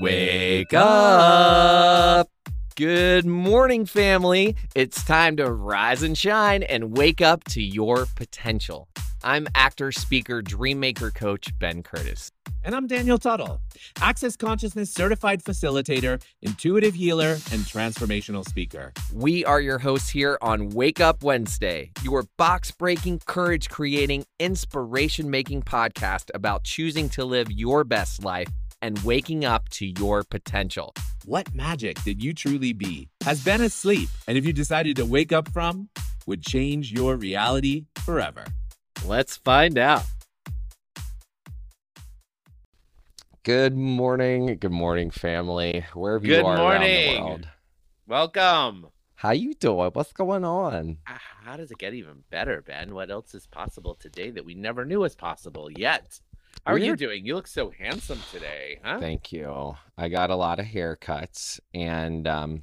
Wake up! Good morning, family. It's time to rise and shine and wake up to your potential. I'm actor, speaker, dreammaker coach Ben Curtis. And I'm Daniel Tuttle, Access Consciousness certified facilitator, intuitive healer, and transformational speaker. We are your hosts here on Wake Up Wednesday, your box breaking, courage creating, inspiration making podcast about choosing to live your best life and waking up to your potential. What magic did you truly be? Has been asleep, and if you decided to wake up from, would change your reality forever. Let's find out. Good morning, good morning, family. Wherever Good you are morning. around the world. Welcome. How you doing? What's going on? Ah, How does it get even better, Ben? What else is possible today that we never knew was possible yet? How are you doing? You look so handsome today, huh? Thank you. I got a lot of haircuts and um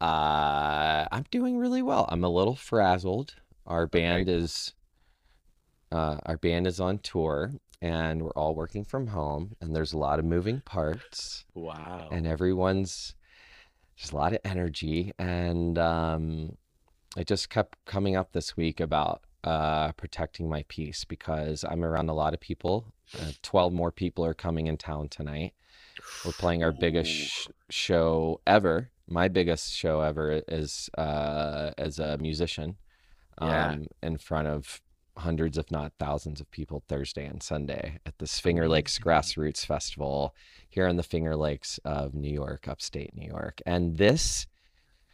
uh I'm doing really well. I'm a little frazzled. Our band is uh our band is on tour and we're all working from home and there's a lot of moving parts Wow. and everyone's there's a lot of energy and um it just kept coming up this week about uh protecting my peace because I'm around a lot of people. Uh, 12 more people are coming in town tonight. We're playing our biggest sh- show ever. My biggest show ever is uh, as a musician um, Yeah. in front of hundreds, if not thousands, of people Thursday and Sunday at this Finger Lakes Grassroots Festival here in the Finger Lakes of New York, upstate New York. And this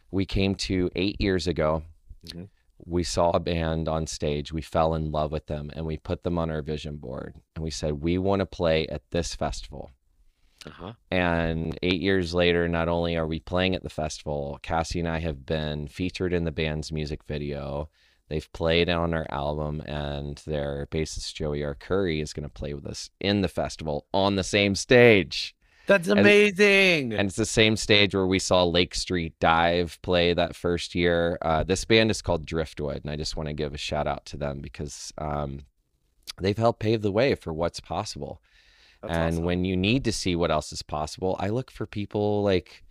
we came to eight years ago. Mhm. We saw a band on stage. We fell in love with them and we put them on our vision board. And we said, we want to play at this festival. Uh-huh. And eight years later, not only are we playing at the festival, Cassie and I have been featured in the band's music video. They've played on our album, and their bassist Joey Arcuri is going to play with us in the festival on the same stage. That's amazing. And it's the same stage where we saw Lake Street Dive play that first year. Uh, this band is called Driftwood, and I just want to give a shout out to them because um, they've helped pave the way for what's possible That's and awesome. when you need to see what else is possible, I look for people like,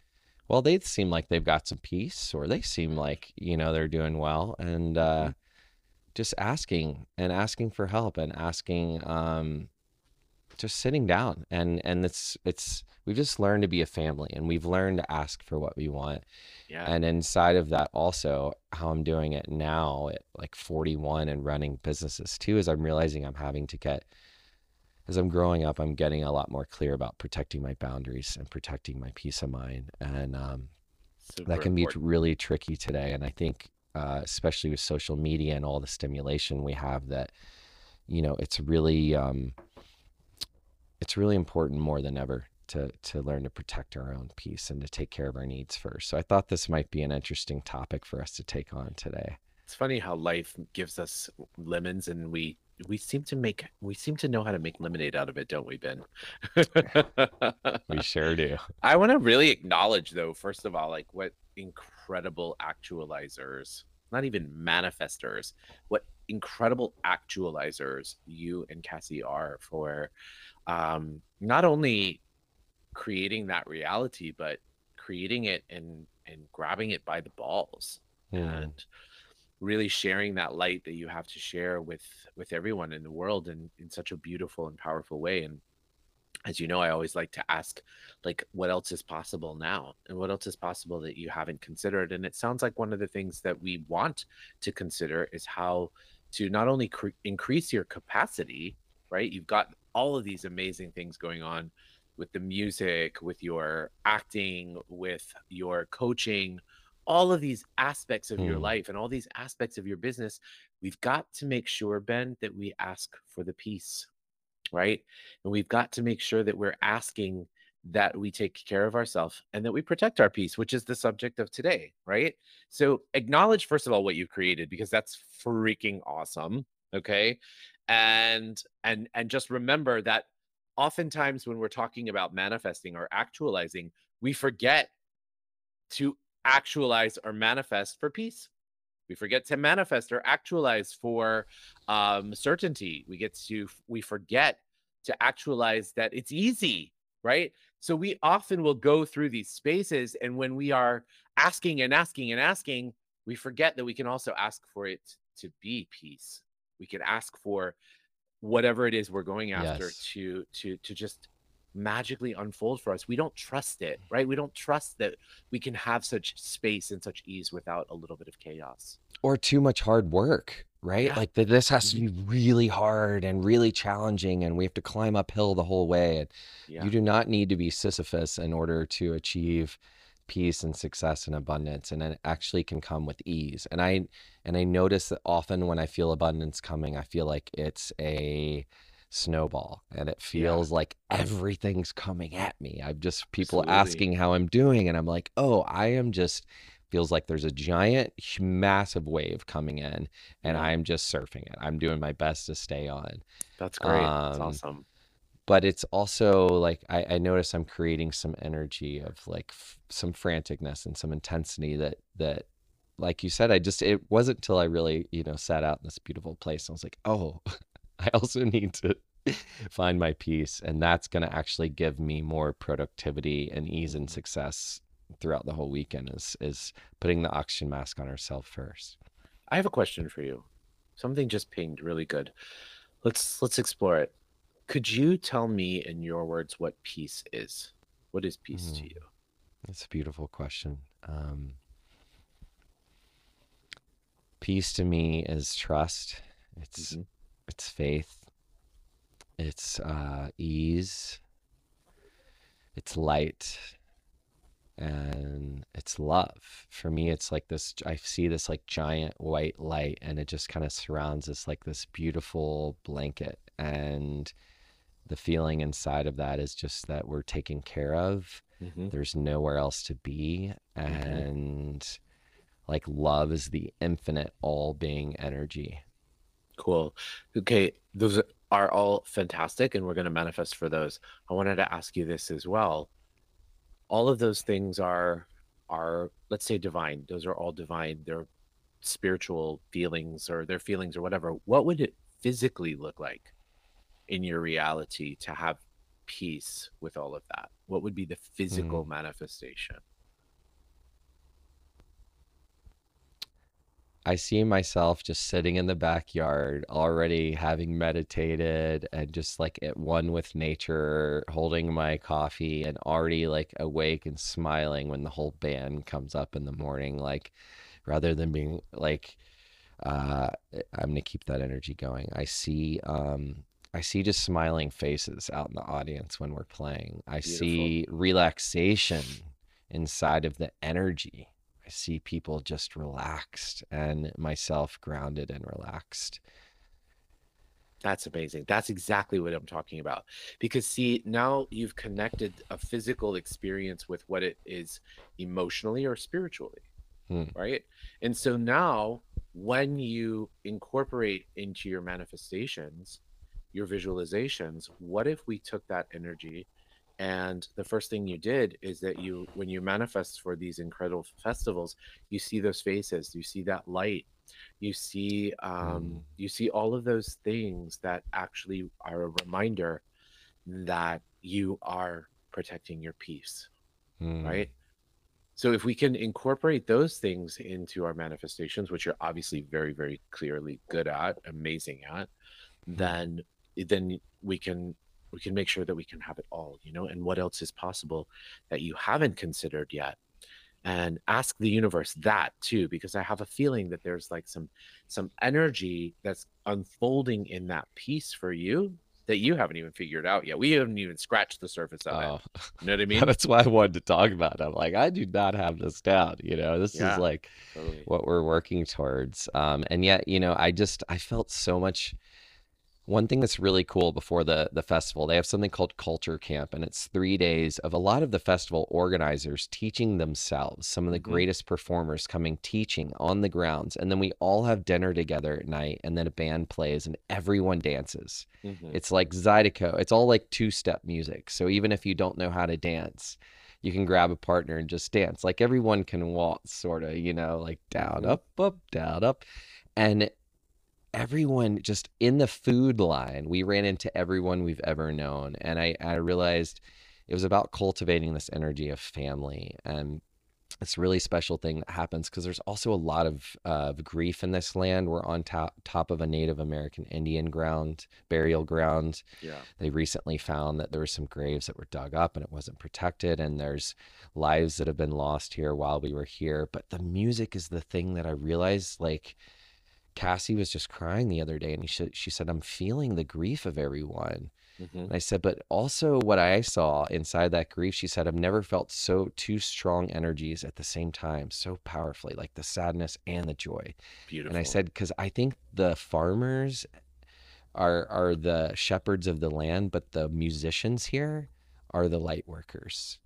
well, they seem like they've got some peace, or they seem like you know they're doing well, and Mm-hmm. uh, just asking and asking for help and asking, um, just sitting down and and it's it's we've just learned to be a family, and we've learned to ask for what we want, yeah. and inside of that also how i'm doing it now at like 41 and running businesses too is i'm realizing i'm having to get as i'm growing up i'm getting a lot more clear about protecting my boundaries and protecting my peace of mind and um, that can be important. really tricky today and i think uh, especially with social media and all the stimulation we have that you know it's really um, it's really important more than ever to to learn to protect our own peace and to take care of our needs first. So i thought this might be an interesting topic for us to take on today. It's funny how life gives us lemons and we we seem to make we seem to know how to make lemonade out of it, don't we, Ben? we sure do. I want to really acknowledge, though, first of all, like what incredible actualizers, not even manifestors, what incredible actualizers you and Cassie are for um, not only creating that reality, but creating it and and grabbing it by the balls Mm. and really sharing that light that you have to share with with everyone in the world in in such a beautiful and powerful way and as you know i always like to ask like what else is possible now and what else is possible that you haven't considered and it sounds like one of the things that we want to consider is how to not only cre- increase your capacity right? You've got all of these amazing things going on with the music with your acting with your coaching all of these aspects of your Hmm. life and all these aspects of your business. We've got to make sure ben that we ask for the peace right? And we've got to make sure that we're asking that we take care of ourselves and that we protect our peace which is the subject of today right? So acknowledge first of all what you've created because that's freaking awesome okay? And and and just remember that oftentimes when we're talking about manifesting or actualizing we forget to actualize or manifest for peace we forget to manifest or actualize for um, certainty we get to we forget to actualize that it's easy right? So we often will go through these spaces, and when we are asking and asking and asking, we forget that we can also ask for it to be peace. We can ask for whatever it is we're going after Yes. to to to just magically unfold for us. We don't trust it, right? We don't trust that we can have such space and such ease without a little bit of chaos. Or too much hard work, right? Yeah. Like that this has to Mhm. be really hard and really challenging, and we have to climb uphill the whole way. And Yeah. you do not need to be Sisyphus in order to achieve peace and success and abundance. And it actually can come with ease. And I and I notice that often when I feel abundance coming, I feel like it's a snowball and it Yeah. feels like everything's coming at me. I'm just people Absolutely. asking how I'm doing, and I'm like, oh, I am just feels like there's a giant, massive wave coming in, and Yeah. I'm just surfing it. I'm doing my best to stay on. That's great. That's Um, awesome. but it's also like I, I notice I'm creating some energy of like f- some franticness and some intensity that that like you said I just it wasn't until I really you know sat out in this beautiful place and I was like oh I also need to find my peace and that's going to actually give me more productivity and ease and success throughout the whole weekend is is putting the oxygen mask on ourselves first I have a question for you. Something just pinged really good. Let's let's explore it. Could you tell me in your words what peace is? What is peace to Mm, you? That's a beautiful question. Um, peace to me is trust. It's hmm it's faith. It's uh, ease. It's light, and it's love. For me, it's like this. I see this like giant white light, and it just kind of surrounds us like this beautiful blanket. And the feeling inside of that is just that we're taken care of hmm there's nowhere else to be hmm and like love is the infinite all being energy Cool. Okay, those are all fantastic, and we're going to manifest for those. I wanted to ask you this as well. All of those things are are let's say divine. Those are all divine. They're spiritual feelings or their feelings or whatever. What would it physically look like in your reality to have peace with all of that? What would be the Mm. physical manifestation? I see myself just sitting in the backyard already having meditated and just like at one with nature holding my coffee and already like awake and smiling when the whole band comes up in the morning like rather than being like uh i'm gonna keep that energy going. I see um i see just smiling faces out in the audience when we're playing. I Beautiful. see relaxation inside of the energy see people just relaxed and myself grounded and relaxed That's amazing. That's exactly what I'm talking about. Because, see, now you've connected a physical experience with what it is emotionally or spiritually, Hmm. right? And so now, when you incorporate into your manifestations, your visualizations, what if we took that energy and the first thing you did is that you, when you manifest for these incredible festivals, you see those faces, you see that light, you see um Mm, you see all of those things that actually are a reminder that you are protecting your peace mm, right so if we can incorporate those things into our manifestations which you're obviously very very clearly good at amazing at mm. then then we can we can make sure that we can have it all you know and what else is possible that you haven't considered yet and ask the universe that too because i have a feeling that there's like some some energy that's unfolding in that piece for you that you haven't even figured out yet we haven't even scratched the surface of it Oh, you know what i mean that's why I wanted to talk about it. I'm like, I do not have this down. You know, this is like totally what we're working towards. Um, and yet, you know, I just I felt so much. One thing that's really cool before the the festival, they have something called Culture Camp, and it's three days of a lot of the festival organizers teaching themselves, some of the hmm greatest performers coming teaching on the grounds, and then we all have dinner together at night, and then a band plays, and everyone dances. hmm It's like Zydeco. It's all like two-step music. So even if you don't know how to dance, you can grab a partner and just dance. Like everyone can waltz, sort of, you know, like down, hmm up, up, down, up. And everyone just in the food line, we ran into everyone we've ever known. And I, I realized it was about cultivating this energy of family and it's a really special thing that happens because there's also a lot of uh, grief in this land. We're on top top of a Native American Indian ground, burial ground. Yeah. They recently found that there were some graves that were dug up and it wasn't protected, and there's lives that have been lost here while we were here. But the music is the thing that I realized, like. Cassie was just crying the other day, and she, she said, "I'm feeling the grief of everyone." hmm And I said, but also what I saw inside that grief, she said, I've never felt so two strong energies at the same time, so powerfully, like the sadness and the joy. Beautiful. And I said, because I think the farmers are are the shepherds of the land, but the musicians here are the light workers.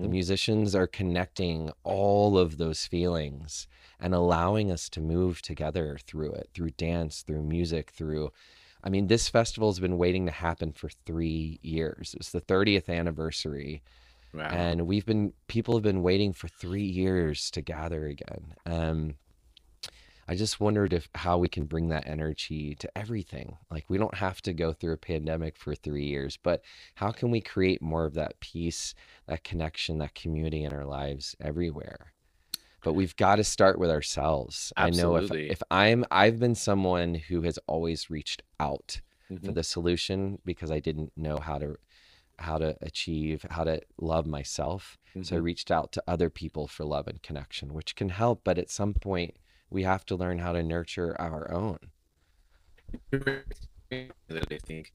The hmm musicians are connecting all of those feelings and allowing us to move together through it, through dance, through music, through I mean, this festival has been waiting to happen for three years. It's the 30th anniversary, Wow. and we've been people have been waiting for three years to gather again. Um, I just wondered if how we can bring that energy to everything. Like we don't have to go through a pandemic for three years, but how can we create more of that peace, that connection, that community in our lives everywhere? But we've got to start with ourselves. Absolutely. I know if if I'm I've been someone who has always reached out for hmm the solution because I didn't know how to how to achieve, how to love myself. So I hmm reached out to other people for love and connection, which can help, but at some point we have to learn how to nurture our own. that I think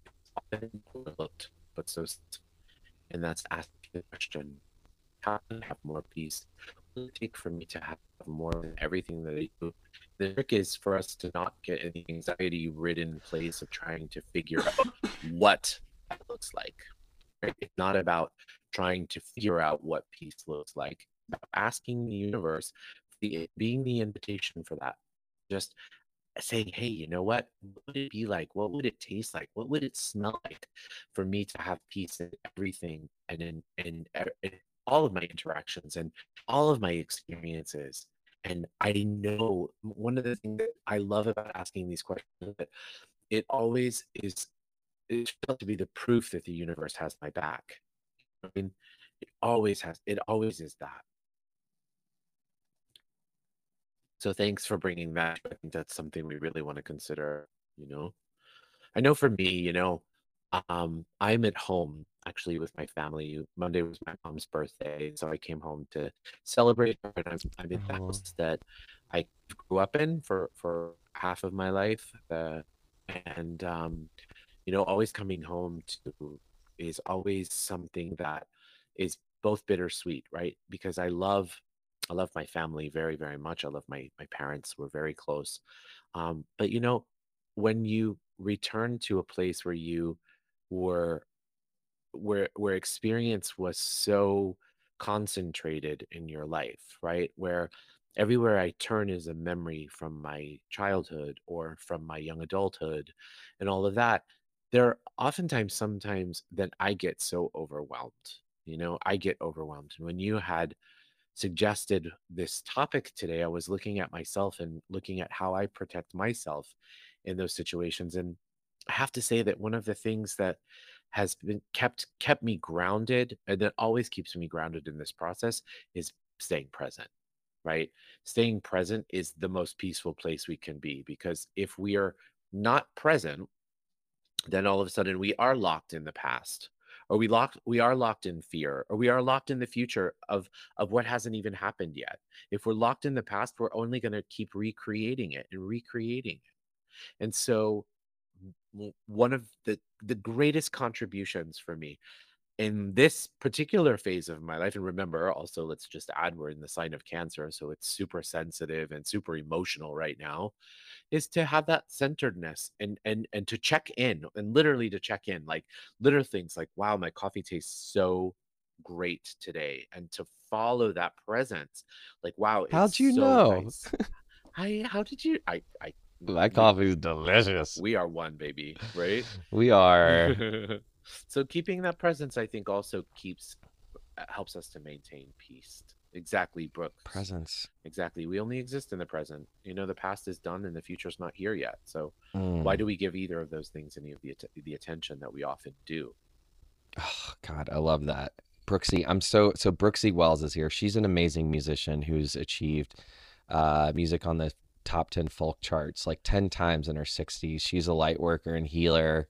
overlooked, but so, and that's asking the question: How can I have more peace? What it take for me to have more than everything that I do? The trick is for us to not get in the anxiety-ridden place of trying to figure out what that looks like. Right? It's not about trying to figure out what peace looks like. Asking the universe, the, eh, being the invitation for that. Just saying, hey, you know what? What would it be like? What would it taste like? What would it smell like for me to have peace in everything and in, in, in all of my interactions and all of my experiences? And I know one of the things that I love about asking these questions that it always is it felt to be the proof that the universe has my back. I mean, it always has. It always is that. So thanks for bringing that. I think that's something we really want to consider. You know, I know for me, you know, um, I'm at home actually with my family. Monday was my mom's birthday, so I came home to celebrate her. And I'm, I'm in the Oh, house that I grew up in for for half of my life, uh, and um, you know, always coming home to is always something that is both bittersweet, right? Because I love I love my family very, very much. I love my my parents. We're very close. Um, but you know, when you return to a place where you were where where experience was so concentrated in your life, right? Where everywhere I turn is a memory from my childhood or from my young adulthood and all of that. There are oftentimes sometimes that I get so overwhelmed. You know, I get overwhelmed. And when you had suggested this topic today, I was looking at myself and looking at how I protect myself in those situations. And I have to say that one of the things that has been kept kept me grounded and that always keeps me grounded in this process is staying present right staying present is the most peaceful place we can be because if we are not present then all of a sudden we are locked in the past or we locked we are locked in fear or we are locked in the future of of what hasn't even happened yet. If we're locked in the past we're only going to keep recreating it and recreating it. And so one of the the greatest contributions for me in this particular phase of my life and remember also let's just add we're in the sign of cancer so it's super sensitive and super emotional right now is to have that centeredness and and and to check in and literally to check in like little things like wow my coffee tastes so great today and to follow that presence like wow how'd you so know? nice i how did you i i coffee is delicious. we are one baby right We are. so keeping that presence i think also keeps uh, helps us to maintain peace exactly brooks Presence. exactly we only exist in the present you know the past is done and the future's not here yet so why Mm. do we give either of those things any of the, the attention that we often do Ugh, God, I love that. Brooksy, I'm so so Brooksy Wells is here. She's an amazing musician who's achieved uh, music on the top 10 folk charts like 10 times in her 60s. She's a light worker and healer.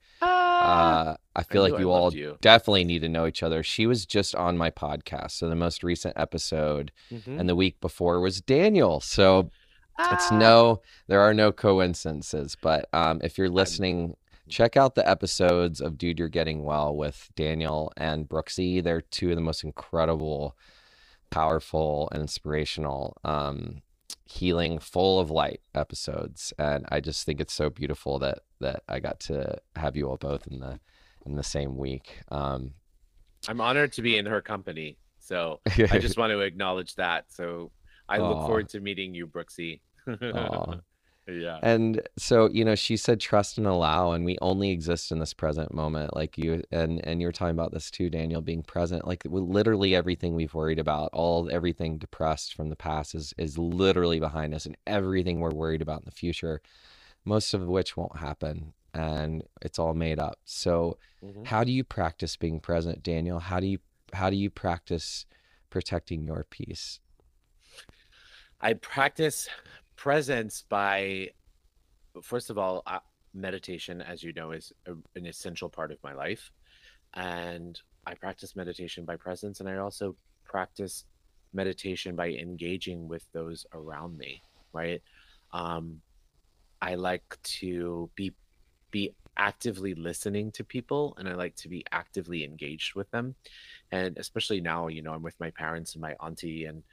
Uh, I feel I like you all you. definitely need to know each other. She was just on my podcast. So the most recent episode Mhm. and the week before was Daniel. So it's Ah. no, there are no coincidences. But um, if you're listening, check out the episodes of Dude, You're Getting Well with Daniel and Brooksy. They're two of the most incredible, powerful, and inspirational, um, healing, full of light episodes. And I just think it's so beautiful that that I got to have you all both in the in the same week. Um, I'm honored to be in her company. So I just want to acknowledge that. So I look forward to meeting you, Brooksy. Yeah. And so, you know, she said trust and allow, and we only exist in this present moment. Like you and and you were talking about this too, Daniel, being present. Like literally everything we've worried about, all everything depressed from the past is is literally behind us, and everything we're worried about in the future, most of which won't happen, and it's all made up. So, Mhm. how do you practice being present, Daniel? How do you how do you practice protecting your peace? I practice presence by, first of all, uh, meditation, as you know, is a, an essential part of my life. And I practice meditation by presence. And I also practice meditation by engaging with those around me, right? Um, I like to be be actively listening to people and I like to be actively engaged with them. And especially now, you know, I'm with my parents and my auntie and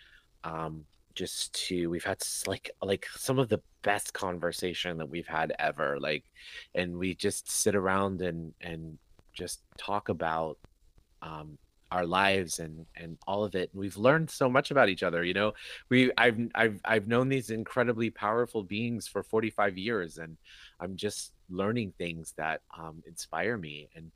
um just to we've had like like some of the best conversation that we've had ever like and we just sit around and and just talk about um our lives and and all of it and we've learned so much about each other you know? We i've i've i've known these incredibly powerful beings for 45 years and i'm just learning things that um inspire me and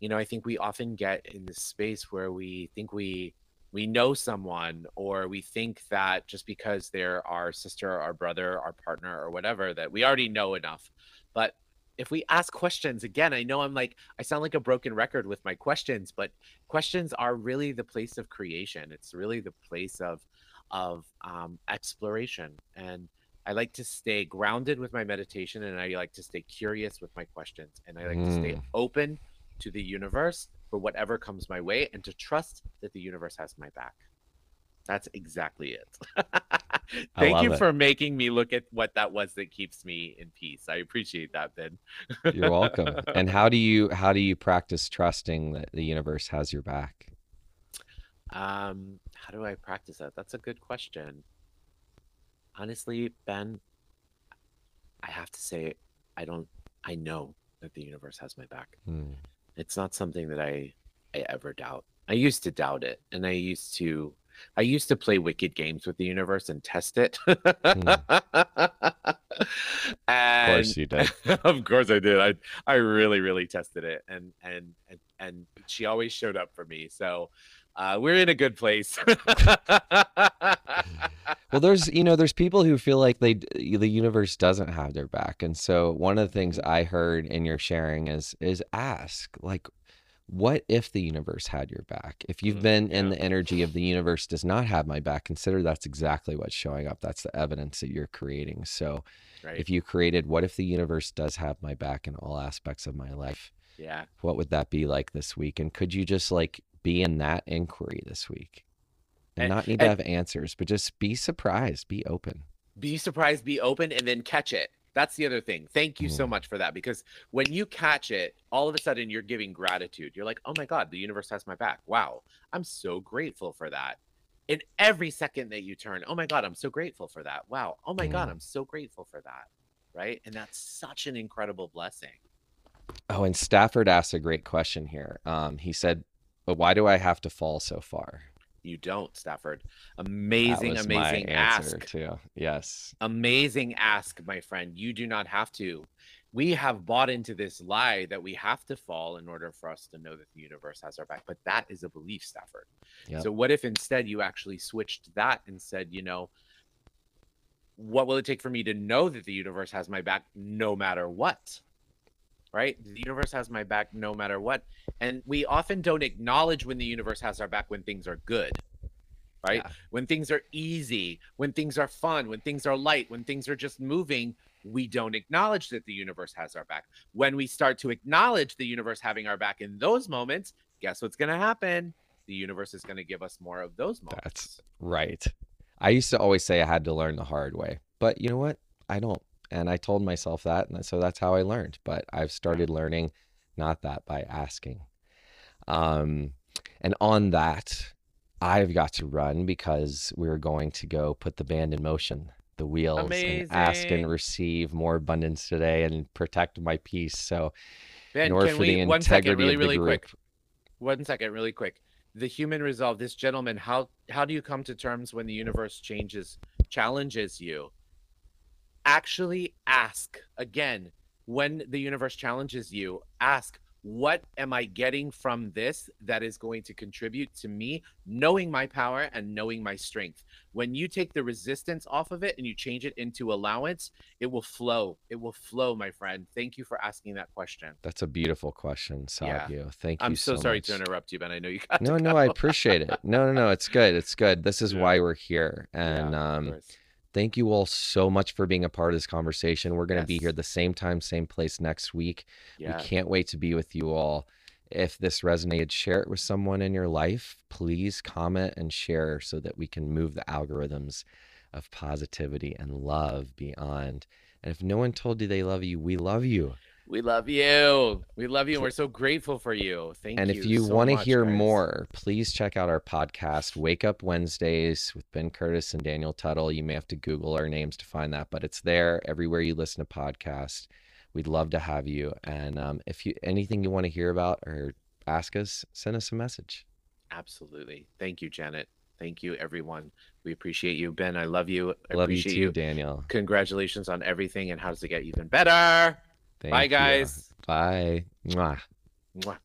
you know i think we often get in this space where we think we we know someone or we think that just because they're our sister our brother our partner or whatever that we already know enough. But if we ask questions again i know i'm like i sound like a broken record with my questions but questions are really the place of creation. It's really the place of of um, exploration. And i like to stay grounded with my meditation and i like to stay curious with my questions and i like to stay Mm. open to the universe for whatever comes my way and to trust that the universe has my back that's exactly it thank you it. for making me look at what that was that keeps me in peace i appreciate that ben You're welcome. And how do you how do you practice trusting that the universe has your back? Um, how do I practice that? That's a good question. Honestly, Ben, I have to say, I don't, I know that the universe has my back. Hmm. It's not something that I, I ever doubt. I used to doubt it, and I used to, I used to play wicked games with the universe and test it. Hmm. Of and course you did. of course I did. I I really really tested it, and and and and she always showed up for me. So uh, we're in a good place. Well, there's you know there's people who feel like they the universe doesn't have their back, and so one of the things I heard in your sharing is is ask like, what if the universe had your back? If you've Mm, been in the energy of the universe does not have my back, consider that's exactly what's showing up. That's the evidence that you're creating. So right? if you created, what if the universe does have my back in all aspects of my life? yeah. What would that be like this week? And could you just like be in that inquiry this week? And And- not need to have answers, but just be surprised, be open. be surprised, be open, and then catch it. That's the other thing. Thank you so Mm. much for that because when you catch it, all of a sudden you're giving gratitude. You're like, oh my God, the universe has my back. Wow. I'm so grateful for that. In every second that you turn, oh my God, I'm so grateful for that. Wow. Oh my God, Mm. I'm so grateful for that. Right. And that's such an incredible blessing. Oh, and Stafford asked a great question here. Um, he said, "But why do I have to fall so far?" You don't, Stafford. Amazing, amazing answer ask. too. Yes. amazing ask, my friend. You do not have to. We have bought into this lie that we have to fall in order for us to know that the universe has our back. But that is a belief, Stafford. Yep. So, what if instead you actually switched that and said, you know, what will it take for me to know that the universe has my back no matter what? Right? Mm-hmm. The universe has my back no matter what. And we often don't acknowledge when the universe has our back when things are good, right? Yeah. When things are easy, when things are fun, when things are light, when things are just moving, we don't acknowledge that the universe has our back. When we start to acknowledge the universe having our back in those moments, guess what's going to happen? The universe is going to give us more of those moments. That's right. I used to always say I had to learn the hard way, but you know what? I don't. And I told myself that. And so that's how I learned. But I've started learning not that by asking. Um, and on that, I've got to run because we're going to go put the band in motion, the wheels, and ask and receive more abundance today and protect my peace. So, Ben, can for the we one second, really, of the really group, quick. One second, really quick. The human resolve, this gentleman, how how do you come to terms when the universe changes, challenges you? Actually ask again when the universe challenges you, ask, what am I getting from this that is going to contribute to me knowing my power and knowing my strength? When you take the resistance off of it and you change it into allowance, it will flow. It will flow, my friend. Thank you for asking that question. that's a beautiful question, Yeah. Savio. Thank I'm so, so sorry much. to interrupt you, Ben. I know you got No, no, go. I appreciate it. No, no, no, it's good. It's good. This is Yeah. why we're here. And Yeah, um. Thank you all so much for being a part of this conversation. We're going to be here the same time, same place next week. Yeah. We can't wait to be with you all. If this resonated, share it with someone in your life. Please comment and share so that we can move the algorithms of positivity and love beyond. And if no one told you they love you, we love you. We love you. We love you. And we're so grateful for you. Thank And you. And if you so want to hear guys. more, please check out our podcast, Wake Up Wednesdays with Ben Curtis and Daniel Tuttle. You may have to Google our names to find that, but it's there everywhere you listen to podcasts. We'd love to have you. And um, if you anything you want to hear about or ask us, send us a message. Absolutely. Thank you, Janet. Thank you, everyone. We appreciate you. Ben, I love you. I love you too, Daniel. Congratulations on everything and how does it get even better? Thank Bye, you. guys. Bye. Mwah. Mwah.